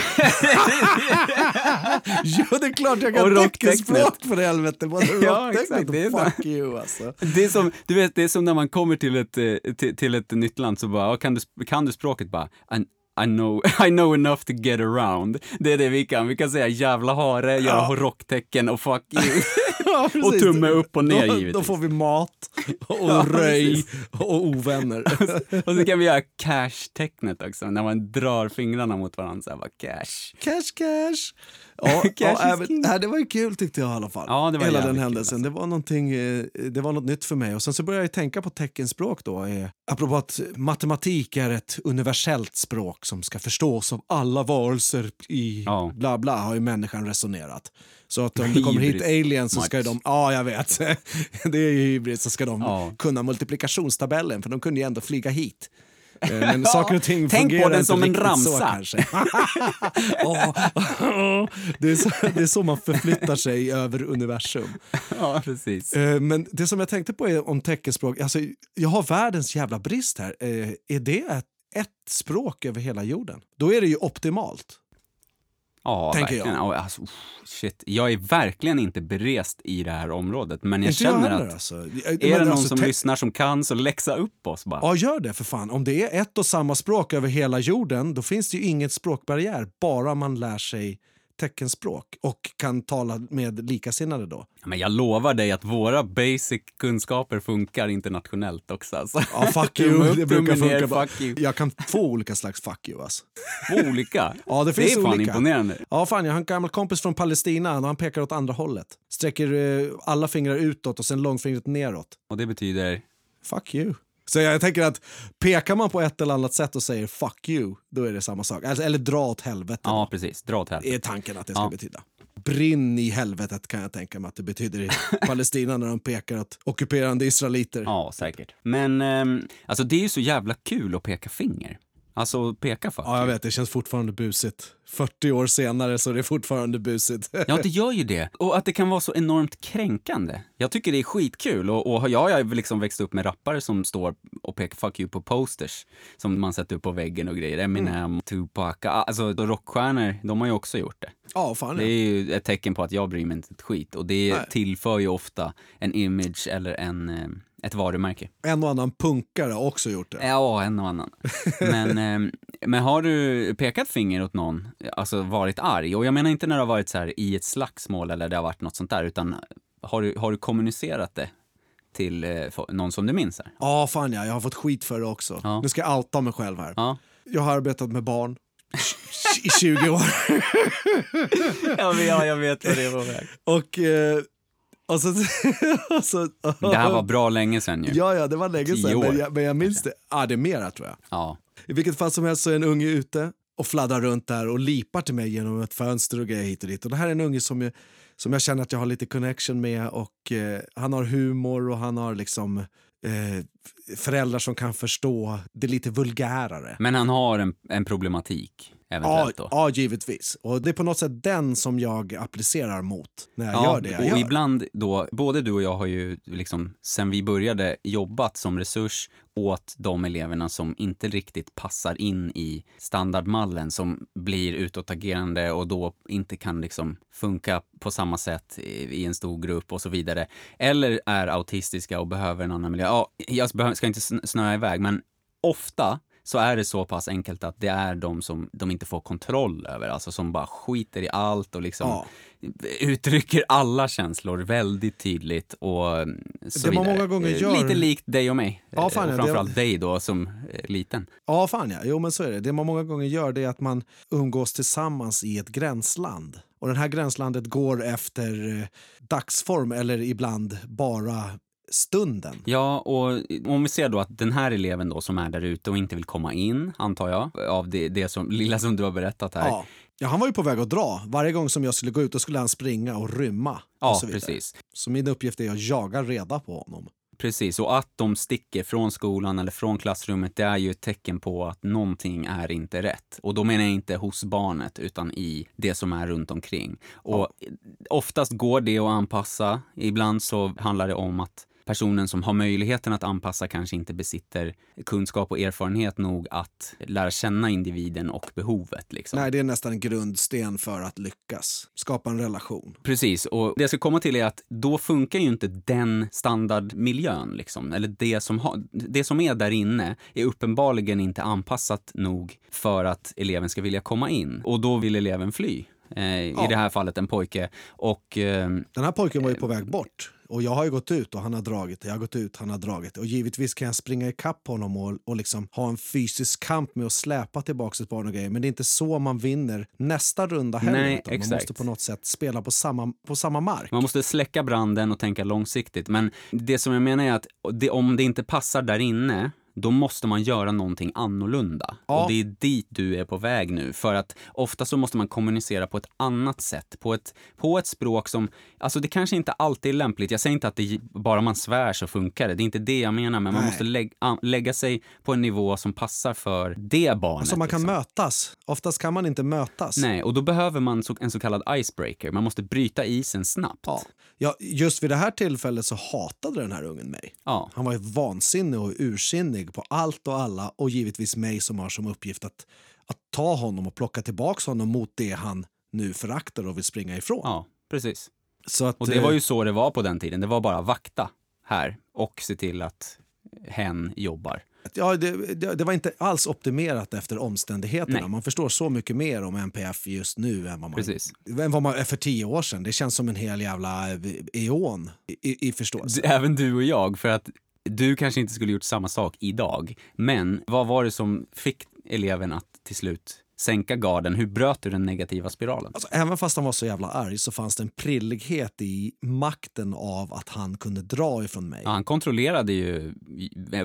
ja, det är klart jag kan teckenspråk för helvete. Både
Ja, exakt. Det är
fuck you alltså.
Det är som, du vet, det är som när man kommer till ett, eh, till, till ett nytt land så bara, "Ja, kan du, kan du språket bara? I know, I know enough to get around. Det är det vi kan. Vi kan säga jävla hare, göra
Ja.
rocktecken och fuck you.
Ja,
Och tumme upp och ner
då,
givetvis.
Då får vi mat och
Ja,
röj
precis.
och ovänner.
Och så kan vi göra cash-tecknet också, när man drar fingrarna mot varandra så här bara cash.
Cash, cash! Ja,
king.
ja, det var ju kul tyckte jag i alla fall.
Ja, det var
Hela den
jävligt kul,
händelsen.
alltså.
Det var någonting, eh, det var något nytt för mig. Och sen så började jag tänka på teckenspråk då. Eh, apropå att matematik är ett universellt språk som ska förstås av alla varelser i
Ja.
bla bla har ju människan resonerat. Så att om det kommer hit aliens så ska de, ja jag vet, det är ju hybris, så ska de kunna multiplikationstabellen för de kunde ju ändå flyga hit. Eh, Men saker och ting
Tänk på den som en
riktigt Så,
ramsa.
kanske. Åh, det, är så, det är så man förflyttar sig över universum.
Ja, precis.
Eh, Men det som jag tänkte på är om teckenspråk. Alltså, jag har världens jävla brist här. Eh, Är det ett, ett språk över hela jorden? Då är det ju optimalt.
Ja,
tänker
verkligen.
jag.
Ja, Alltså, shit. Jag är verkligen inte berest i det här området, men jag
Inte
känner
heller,
att
alltså.
är det någon som lyssnar som kan så läxa upp oss bara.
Ja, gör det för fan. Om det är ett och samma språk över hela jorden, då finns det ju inget språkbarriär. Bara man lär sig teckenspråk och kan tala med likasinnade då.
Men jag lovar dig att våra basic kunskaper funkar internationellt också. Alltså.
Ja, fuck you. Det brukar funka bra.
fuck you.
Jag kan få olika slags fuck you alltså.
Olika.
Ja, det
det
finns
är fan
olika.
imponerande.
Ja, fan, jag har en gammal kompis från Palestina och han pekar åt andra hållet. Sträcker eh, alla fingrar utåt och sen långfingret neråt.
Och det betyder...
Fuck you. Så jag tänker att pekar man på ett eller annat sätt och säger fuck you, då är det samma sak. Alltså, eller dra åt helvete.
Ja, precis. Dra åt helvete.
är tanken att det ska
Ja.
betyda. Brinn i helvetet kan jag tänka mig att det betyder i Palestina när de pekar åt ockuperande israeliter.
Ja, säkert. Men ehm, alltså det är ju så jävla kul att peka finger. Alltså peka fuck
Ja, jag
you.
vet, det känns fortfarande busigt. 40 år senare så är det fortfarande busigt.
Ja, det gör ju det. Och att det kan vara så enormt kränkande. Jag tycker det är skitkul. Och, och jag har liksom växt upp med rappare som står och pekar fuck you på posters som man sätter upp på väggen och grejer. Eminem,
Mm.
Tupac, alltså rockstjärnor, de har ju också gjort det.
Ja, fan
Det är ju ett tecken på att jag bryr mig inte ett skit. Och det
Nej.
tillför ju ofta en image eller en, eh, ett varumärke.
En och annan punkare har också gjort det.
Ja, en och annan. Men, eh, men har du pekat finger åt någon, alltså varit arg? Och jag menar inte när det har varit så här i ett slagsmål eller det har varit något sånt där, utan har du, har du kommunicerat det till eh, någon som du minns? Här?
Ja, fan ja. Jag har fått skit för det också.
Ja.
Nu ska jag outa mig själv här.
Ja.
Jag har arbetat med barn i 20 år.
ja, jag vet vad det var.
Och, eh, och så... och så
Det här var bra länge sedan ju.
Ja, ja, det var länge sedan. Men jag, men jag minns det. Ja, det är mera tror jag.
Ja.
I vilket fall som helst så är en unge ute och fladdrar runt där och lipar till mig genom ett fönster och grejer hit och dit. Och det här är en unge som som jag känner att jag har lite connection med och eh, han har humor och han har liksom eh, föräldrar som kan förstå det lite vulgärare.
Men han har en, en problematik,
Ja,
då.
ja, givetvis. Och det är på något sätt den som jag applicerar mot när jag
Ja,
gör det jag
och
gör.
ibland då, både du och jag har ju liksom sen vi började jobbat som resurs åt de eleverna som inte riktigt passar in i standardmallen som blir utåtagerande och då inte kan liksom funka på samma sätt i, en stor grupp och så vidare. Eller är autistiska och behöver en annan miljö. Ja, jag ska inte sn- snöa iväg, men ofta så är det så pass enkelt att det är de som de inte får kontroll över, alltså som bara skiter i allt och liksom
Ja.
uttrycker alla känslor väldigt tydligt och mm, så
Det man
vidare.
många gånger
Eh,
gör-
Lite likt dig och mig.
Ja, fan,
Eh, och
det-
framförallt dig då som eh, liten.
Ja, fan ja. Jo, men så är det. Det man många gånger gör det är att man umgås tillsammans i ett gränsland. Och det här gränslandet går efter eh, dagsform eller ibland bara stunden.
Ja, och om vi ser då att den här eleven då som är där ute och inte vill komma in, antar jag, av det, det som, lilla som du har berättat här.
Ja. ja, han var ju på väg att dra. Varje gång som jag skulle gå ut då skulle han springa och rymma. och
Ja,
så vidare.
precis.
Så min uppgift är att jaga reda på honom.
Precis, och att de sticker från skolan eller från klassrummet, det är ju ett tecken på att någonting är inte rätt. Och då menar jag inte hos barnet, utan i det som är runt omkring. Och oftast går det att anpassa. Ibland så handlar det om att personen som har möjligheten att anpassa kanske inte besitter kunskap och erfarenhet nog att lära känna individen och behovet. Liksom.
Nej, det är nästan en grundsten för att lyckas. Skapa en relation.
Precis, och det jag ska komma till är att då funkar ju inte den standardmiljön, liksom. eller det som, ha, det som är där inne är uppenbarligen inte anpassat nog för att eleven ska vilja komma in. Och då vill eleven fly. Eh, i
Ja.
det här fallet en pojke. Och eh,
Den här pojken var ju på väg bort. Och jag har ju gått ut och han har dragit. Jag har gått ut, han har dragit. Och givetvis kan jag springa ikapp honom och, och liksom ha en fysisk kamp med att släpa tillbaka ett barn och grejer. Men det är inte så man vinner nästa runda heller.
Nej,
man måste på något sätt spela på samma, på samma mark.
Man måste släcka branden och tänka långsiktigt. Men det som jag menar är att det, om det inte passar där inne, då måste man göra någonting annorlunda.
Ja.
Och det är dit du är på väg nu. För att ofta så måste man kommunicera på ett annat sätt. På ett, på ett språk som, alltså det kanske inte alltid är lämpligt. Jag säger inte att det, bara man svär så funkar det. Det är inte det jag menar. Men man
Nej.
måste lägg, an, lägga sig på en nivå som passar för det barnet.
Alltså man kan
liksom.
mötas. Oftast kan man inte mötas.
Nej, och då behöver man så, en så kallad icebreaker. Man måste bryta isen snabbt.
Ja. Ja, just vid det här tillfället så hatade den här ungen mig.
Ja.
Han var ju vansinnig och ursinnig på allt och alla och givetvis mig som har som uppgift att, att ta honom och plocka tillbaka honom mot det han nu föraktar och vill springa ifrån.
Ja, precis.
Så att,
Och det var
eh,
ju så det var på den tiden. Det var bara vakta här och se till att hen jobbar.
ja, det, det, det var inte alls optimerat efter omständigheterna.
Nej.
Man förstår så mycket mer om NPF just nu än vad man,
Precis.
än vad man är för tio år sedan. Det känns som en hel jävla eh, eon i, i, i förståelse.
Även du och jag, för att du kanske inte skulle gjort samma sak idag. Men vad var det som fick eleven att till slut sänka garden? Hur bröt du den negativa spiralen?
Alltså, även fast han var så jävla arg så fanns det en prillighet i makten av att han kunde dra ifrån mig.
Ja, han kontrollerade ju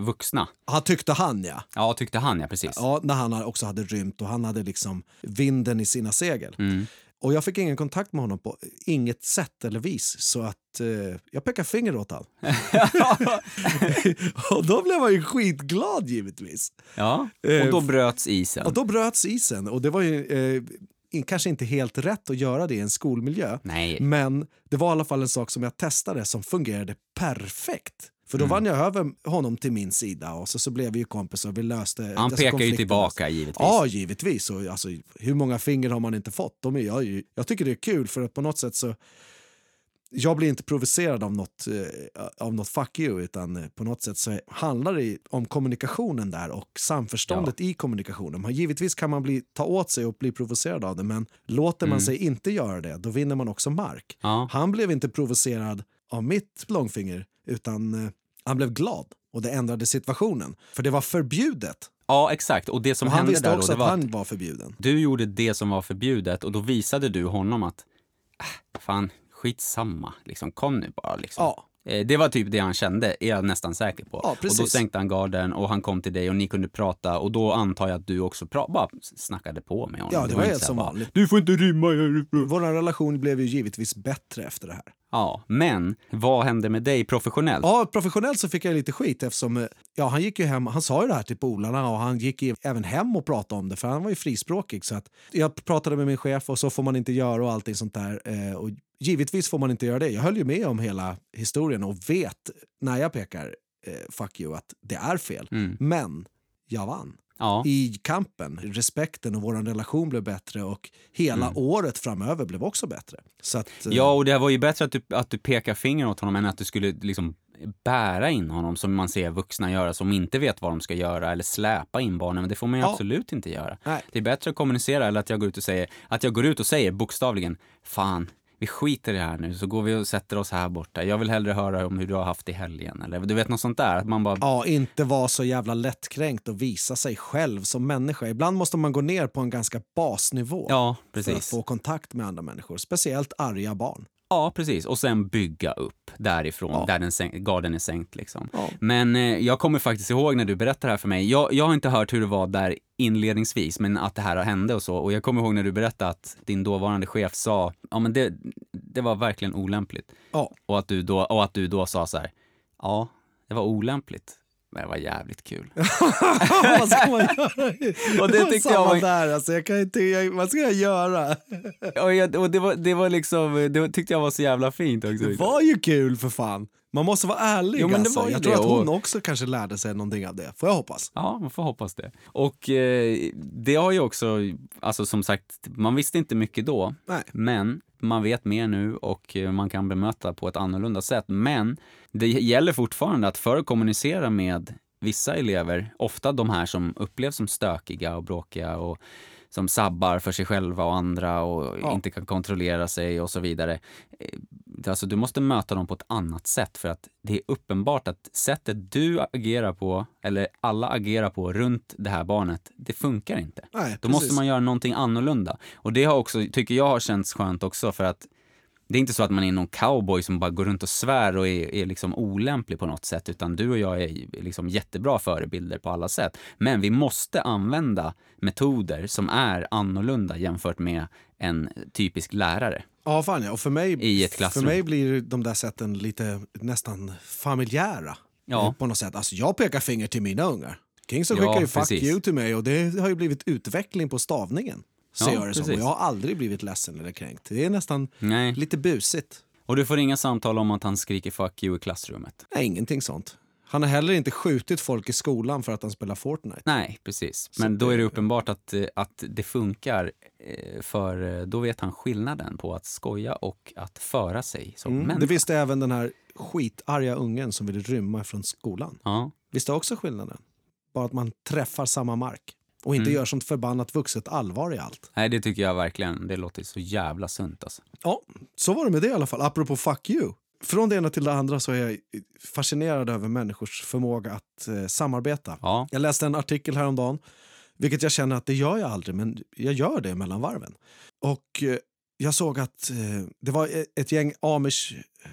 vuxna.
Han tyckte han ja.
Ja, tyckte han ja, precis.
ja. När han också hade rymt och han hade liksom vinden i sina segel.
Mm.
Och jag fick ingen kontakt med honom på inget sätt eller vis. Så att eh, jag pekade finger åt honom. och då blev han ju skitglad givetvis.
Ja,
Eh,
och då bröts isen.
Och då bröts isen. Och det var ju eh, kanske inte helt rätt att göra det i en skolmiljö.
Nej.
Men det var i alla fall en sak som jag testade som fungerade perfekt. För då
Mm.
vann jag över honom till min sida och så, så blev vi ju kompisar och vi löste
Han pekar ju tillbaka givetvis.
Ja, givetvis. Och, alltså, hur många finger har man inte fått? De är, jag, jag tycker det är kul för att på något sätt så jag blir inte provocerad av något, eh, av något fuck you utan eh, på något sätt så handlar det om kommunikationen där och samförståndet i kommunikationen. Man, givetvis kan man bli, ta åt sig och bli provocerad av det men låter man
Mm.
sig inte göra det då vinner man också mark.
Ja.
Han blev inte provocerad av mitt långfinger utan eh, han blev glad och det ändrade situationen. För det var förbjudet.
ja, exakt. Och det som
Och han
hände
visste
där då,
också
det
att
var att
han var förbjuden.
du gjorde det som var förbjudet och då visade du honom att äh, fan, skitsamma, liksom, kom nu bara. Liksom.
Ja.
Eh, Det var typ det han kände, är jag nästan säker på.
Ja,
och då sänkte han garden och han kom till dig och ni kunde prata och då antar jag att du också bara snackade på med honom.
Ja, det var
inte
helt som vanligt.
Du får inte rymma.
Vår relation blev ju givetvis bättre efter det här.
Ja, men vad hände med dig professionellt?
Ja, professionellt så fick jag lite skit eftersom eh, ja, han gick ju hem, han sa ju det här till polarna och han gick ju även hem och pratade om det för han var ju frispråkig. Så att jag pratade med min chef och så får man inte göra och allting sånt där. Eh, och givetvis får man inte göra det. Jag höll ju med om hela historien och vet när jag pekar eh, fuck you att det är fel.
Mm.
Men jag vann.
Ja.
i kampen. Respekten och vår relation blev bättre och hela
Mm.
året framöver blev också bättre. Så att, eh,
Ja, och det var ju bättre att du, att du pekar finger åt honom än att du skulle liksom bära in honom som man ser vuxna göra som inte vet vad de ska göra eller släpa in barnen. Men det får man ju
Ja.
absolut inte göra.
Nej.
Det är bättre att kommunicera eller att jag går ut och säger, att jag går ut och säger bokstavligen, fan, vi skiter i det här nu så går vi och sätter oss här borta. Jag vill hellre höra om hur du har haft i helgen. Eller du vet något sånt där. Att man bara,
Ja, inte vara så jävla lättkränkt och visa sig själv som människa. Ibland måste man gå ner på en ganska basnivå
ja,
för att
precis.
få kontakt med andra människor. Speciellt arga barn.
Ja, precis. Och sen bygga upp därifrån,
Ja.
där den sänk, garden är sänkt. Liksom.
Ja.
Men eh, jag kommer faktiskt ihåg när du berättade det här för mig. Jag, jag har inte hört hur det var där inledningsvis, men att det här hände och så. Och jag kommer ihåg när du berättade att din dåvarande chef sa, ja men det, det var verkligen olämpligt.
Ja.
Och att du då, och att du då sa så här, ja, det var olämpligt. Men det var jävligt kul.
vad ska man göra?
Och det tyckte jag var-
där, alltså, jag kan inte, jag, vad ska jag göra?
Och, jag, och det, var, det var liksom, det tyckte jag var så jävla fint också.
Det var ju kul för fan. Man måste vara ärlig.
Jo,
alltså. jag tror
det,
att hon också kanske lärde sig någonting av det. Får jag hoppas.
Ja, man får hoppas det. Och eh, det har ju också, alltså som sagt, man visste inte mycket då,
Nej.
men man vet mer nu och eh, man kan bemöta på ett annorlunda sätt. Men det gäller fortfarande att för att kommunicera med vissa elever, ofta de här som upplevs som stökiga och bråkiga och som sabbar för sig själva och andra och
Ja.
inte kan kontrollera sig och så vidare. Alltså, du måste möta dem på ett annat sätt för att det är uppenbart att sättet du agerar på, eller alla agerar på runt det här barnet, det funkar inte.
Nej,
Då
precis.
måste man göra någonting annorlunda. Och det har också, tycker jag har känts skönt också för att det är inte så att man är någon cowboy som bara går runt och svär och är, är liksom olämplig på något sätt, utan du och jag är liksom jättebra förebilder på alla sätt. Men vi måste använda metoder som är annorlunda jämfört med en typisk lärare.
Ja, fan ja. Och för mig,
I ett
för
klassrum.
mig blir de där sätten lite nästan familjära.
Ja.
På något sätt. Alltså, jag pekar finger till mina ungar. Kingson
Ja,
skickar ju 'fuck you' till mig och det har ju blivit utveckling på stavningen. Ser
Ja,
jag det som. Och jag har aldrig blivit ledsen eller kränkt. Det är nästan
Nej.
lite busigt.
Och du får inga samtal om att han skriker 'fuck you' i klassrummet.
Nej, ingenting sånt. Han har heller inte skjutit folk i skolan för att han spelar Fortnite.
Nej, precis. Men då är det uppenbart att, eh, att det funkar, eh, för eh, då vet han skillnaden på att skoja och att föra sig som
Mm.
människa.
Det visste även den här skitarga ungen som ville rymma från skolan.
Ja.
Visste också skillnaden. Bara att man träffar samma mark. Och inte
Mm.
gör sånt förbannat vuxet allvar i allt.
Nej, det tycker jag verkligen. Det låter så jävla sunt alltså.
Ja, så var det med det i alla fall. Apropå fuck you. Från det ena till det andra så är jag fascinerad över människors förmåga att eh, samarbeta.
Ja,
Jag läste en artikel häromdagen, vilket jag känner att det gör jag aldrig, men jag gör det mellan varven. Och eh, jag såg att eh, det var e- ett gäng amish... eh,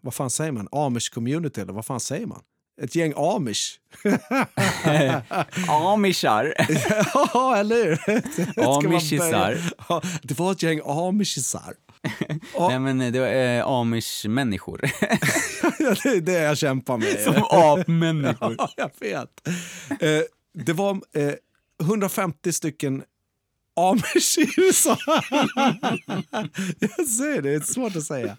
Vad fan säger man? Amish community, eller vad fan säger man? Ett gäng amish.
amishar.
ja, eller hur?
Amishisar.
Ja, det var ett gäng amishisar. Ja.
Nej, men eh, det var eh, amish-människor.
det är det jag kämpar med.
Som apmänniskor.
Ja, jag vet. Eh, det var eh, 150 stycken amish i USA. jag säger det, det är svårt att säga.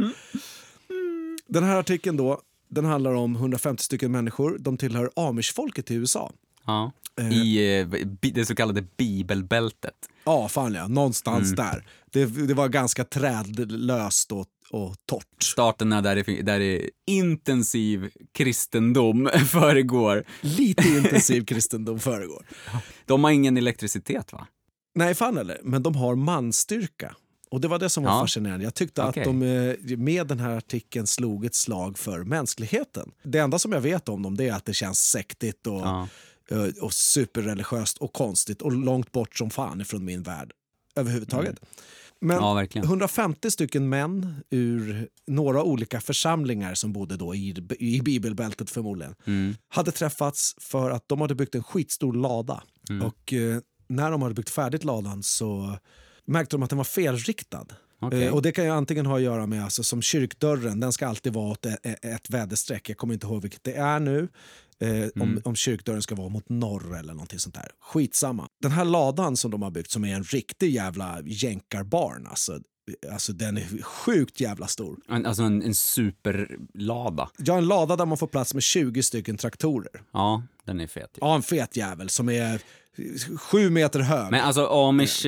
Den här artikeln då, den handlar om 150 stycken människor. De tillhör amishfolket i USA.
Ja. I eh, det så kallade bibelbältet.
Ja, fan ja. Någonstans där. Det, det var ganska trädlöst och, och torrt.
Starten är där det, där det intensiv kristendom föregår.
Lite intensiv kristendom föregår.
De har ingen elektricitet va?
Nej, fan eller. Men de har manstyrka. Och det var det som var
Ja.
fascinerande. Jag tyckte
Okej.
att de eh, med den här artikeln slog ett slag för mänskligheten. Det enda som jag vet om dem det är att det känns sektigt och,
Ja.
Eh, och superreligiöst och konstigt och långt bort som fan ifrån min värld överhuvudtaget. Men
Mm. Ja, verkligen.
150 stycken män ur några olika församlingar som bodde då i, i bibelbältet förmodligen
Mm.
hade träffats för att de hade byggt en skitstor lada.
Mm.
Och eh, när de hade byggt färdigt ladan så märkte de att den var felriktad.
Okej.
Eh, och det kan ju antingen ha att göra med, alltså, som kyrkdörren, den ska alltid vara åt ett, ett väderstreck. Jag kommer inte ihåg vilket det är nu. Eh,
Mm.
om, om kyrkdörren ska vara mot norr eller någonting sånt där. Skitsamma. Den här ladan som de har byggt, som är en riktig jävla jänkarbarn, alltså, alltså den är sjukt jävla stor.
En, alltså en, en superlada.
Har en lada där man får plats med 20 stycken traktorer.
Ja, den är fet.
Ja, en fet jävel som är sju meter hög.
Men alltså amish...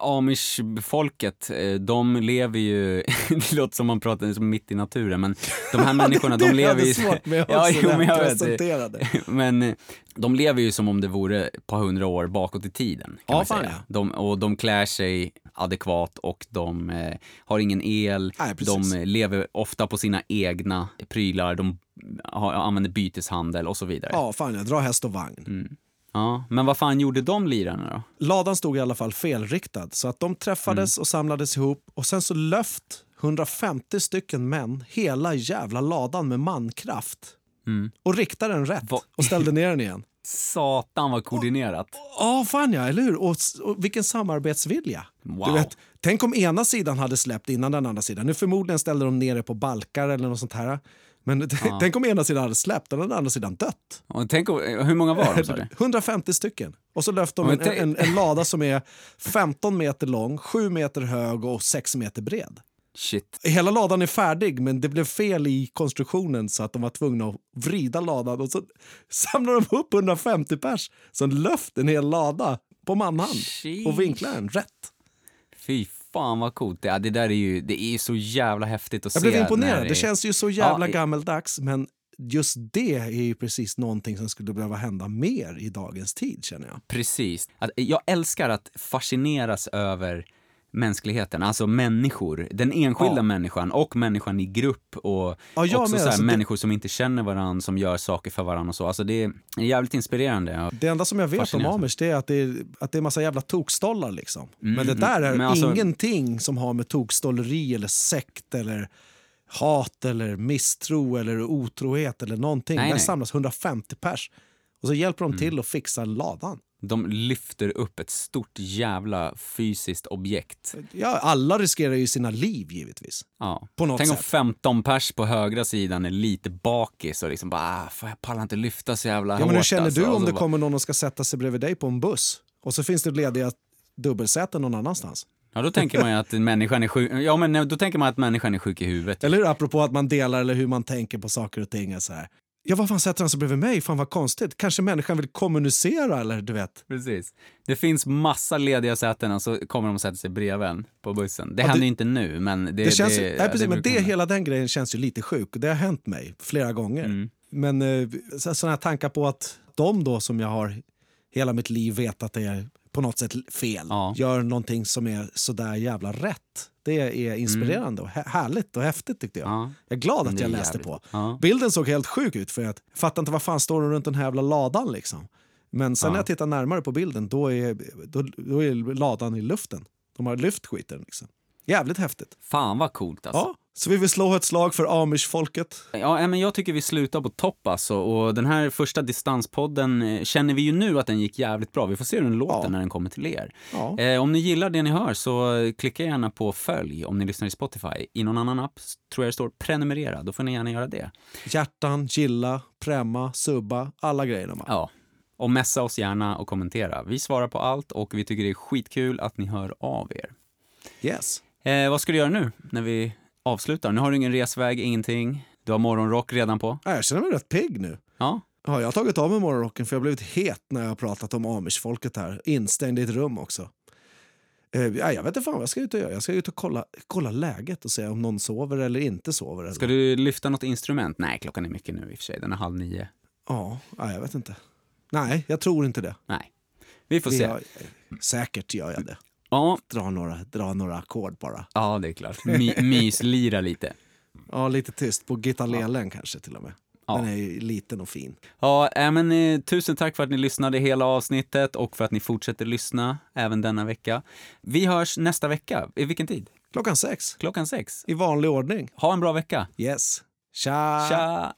Amish-folket, eh, de lever ju... det låter som man pratar som mitt i naturen, men de här människorna, de lever ju...
svårt med
ja, jo, men
jag
vet. Men eh, de lever ju som om det vore ett par hundra år bakåt i tiden. Kan
Ja,
man
fan
säga.
ja.
De, och de klär sig adekvat och de eh, har ingen el.
Nej,
de eh, lever ofta på sina egna prylar. De har, använder byteshandel och så vidare.
Ja, fan jag drar häst och vagn.
Mm. Ja, men vad fan gjorde de lirarna då?
Ladan stod i alla fall felriktad så att de träffades
Mm.
och samlades ihop och sen så löft 150 stycken män hela jävla ladan med mankraft
Mm.
och riktade den rätt
Va-
och ställde ner den igen.
Satan vad koordinerat.
Ja, fan ja, eller hur? Och, och vilken samarbetsvilja.
Wow.
Du vet, tänk om ena sidan hade släppt innan den andra sidan. Nu förmodligen ställde de ner det på balkar eller något sånt här. Men tänk om ena sidan hade släppt och den andra sidan dött.
Och tänk, om- hur många var de sa du?
150 stycken. Och så löfte de en, en, en lada som är 15 meter lång, 7 meter hög och 6 meter bred.
Shit.
Hela ladan är färdig men det blev fel i konstruktionen så att de var tvungna att vrida ladan och så samlade de upp 150 pers som löft en hel lada på manhand och vinklade den rätt.
Fy fan vad coolt. Det, ja, det där är ju det är så jävla häftigt att
Jag
se.
blev imponerad.
när
Det känns ju så jävla
Ja,
gammeldags men just det är ju precis någonting som skulle behöva hända mer i dagens tid känner jag.
Precis. Att, jag älskar att fascineras över mänskligheten, alltså människor. Den enskilda
Ja.
människan och människan i grupp och
Ja,
också
med,
så
alltså det-
människor som inte känner varandra, som gör saker för varandra och så. Alltså det är jävligt inspirerande.
Det enda som jag vet om. Amish det är att det är, att det är massa jävla tokstollar. Liksom. men det där är
Mm, men alltså-
ingenting som har med tokstolleri eller sekt eller hat eller misstro eller otrohet eller någonting.
Nej,
Där
nej.
samlas 150 pers och så hjälper de
Mm.
till att fixa ladan.
De lyfter upp ett stort jävla fysiskt objekt.
Ja, alla riskerar ju sina liv givetvis.
Ja.
På något
Tänk om
sätt.
15 pers på högra sidan är lite bakis och liksom bara, ah, fan, jag pallar inte lyfta så jävla
Ja, men hur
hårt,
känner
alltså.
du
Och
om
så
det
bara-
kommer någon och ska sätta sig bredvid dig på en buss och så finns det lediga dubbelsäten någon annanstans?
Ja, då tänker man ju att människan är sjuk. Ja, men då tänker man att människan är sjuk i huvudet.
Eller hur? Apropå att man delar eller hur man tänker på saker och ting. är Så här. Ja, vad fan sätter han sig bredvid mig? Fan vad konstigt. Kanske människan vill kommunicera eller du vet.
Precis. Det finns massa lediga säten och så kommer de och sätter sig bredvid en på bussen. Det
Ja,
händer
det-
ju inte nu, men det...
Det, känns, ju-
det,
nej, precis, men
brukar
det, hela den grejen känns ju lite sjuk. Det har hänt mig flera gånger.
Mm.
Men eh, så- sådana här tankar på att de då som jag har hela mitt liv vetat är på något sätt fel,
Ja.
gör någonting som är sådär jävla rätt. Det är inspirerande och hä- härligt och häftigt tyckte jag.
Mm. Ja.
Jag är glad att
är
jag läste
jävligt.
på.
Ja.
Bilden såg helt sjuk ut för jag fattar inte vad fan står det runt den här jävla ladan liksom. Men sen när jag tittar närmare på bilden då är, då, då är ladan i luften. De har lyft skiten liksom. Jävligt häftigt.
Fan vad coolt alltså.
Så vi vill slå ett slag för amish-folket.
Ja, nej, men jag tycker vi slutar på topp alltså. Och den här första distanspodden eh, känner vi ju nu att den gick jävligt bra. Vi får se hur den låter
Ja.
när den kommer till er.
Ja.
Eh, om ni gillar det ni hör så eh, klicka gärna på följ om ni lyssnar i Spotify. I någon annan app tror jag det står prenumerera. Då får ni gärna göra det.
Hjärtan, gilla, prämma, subba, alla grejerna. Man.
Ja. Och messa oss gärna och kommentera. Vi svarar på allt och vi tycker det är skitkul att ni hör av er.
Yes.
Eh, vad ska du göra nu när vi avslutar? Nu har du ingen resväg, ingenting. Du har morgonrock redan på.
Ja, Jag känner mig rätt pigg nu.
Ja,
Ja, jag har tagit av mig morgonrocken för jag har blivit het när jag har pratat om amish-folket här. Instängd i ett rum också. Eh, ja, jag vet inte fan vad jag ska ut och göra. Jag ska ut och kolla, kolla läget och se om någon sover eller inte sover. Eller.
Ska du lyfta något instrument? Nej, klockan är mycket nu i och för sig. Den är halv nio.
Ja, ja, jag vet inte. Nej, jag tror inte det.
Nej. Vi får se.
gör- säkert gör jag det.
Ja,
Dra några, dra några ackord bara.
ja, det är klart. My, myslira lite.
Ja, lite tyst. På gitarrelen kanske till och med.
Ja.
Den är ju liten och fin.
Ja, äh, men, eh, tusen tack för att ni lyssnade hela avsnittet och för att ni fortsätter lyssna även denna vecka. Vi hörs nästa vecka. I vilken tid?
Klockan sex.
Klockan sex.
I vanlig ordning.
Ha en bra vecka.
Yes. Tja!
Tja!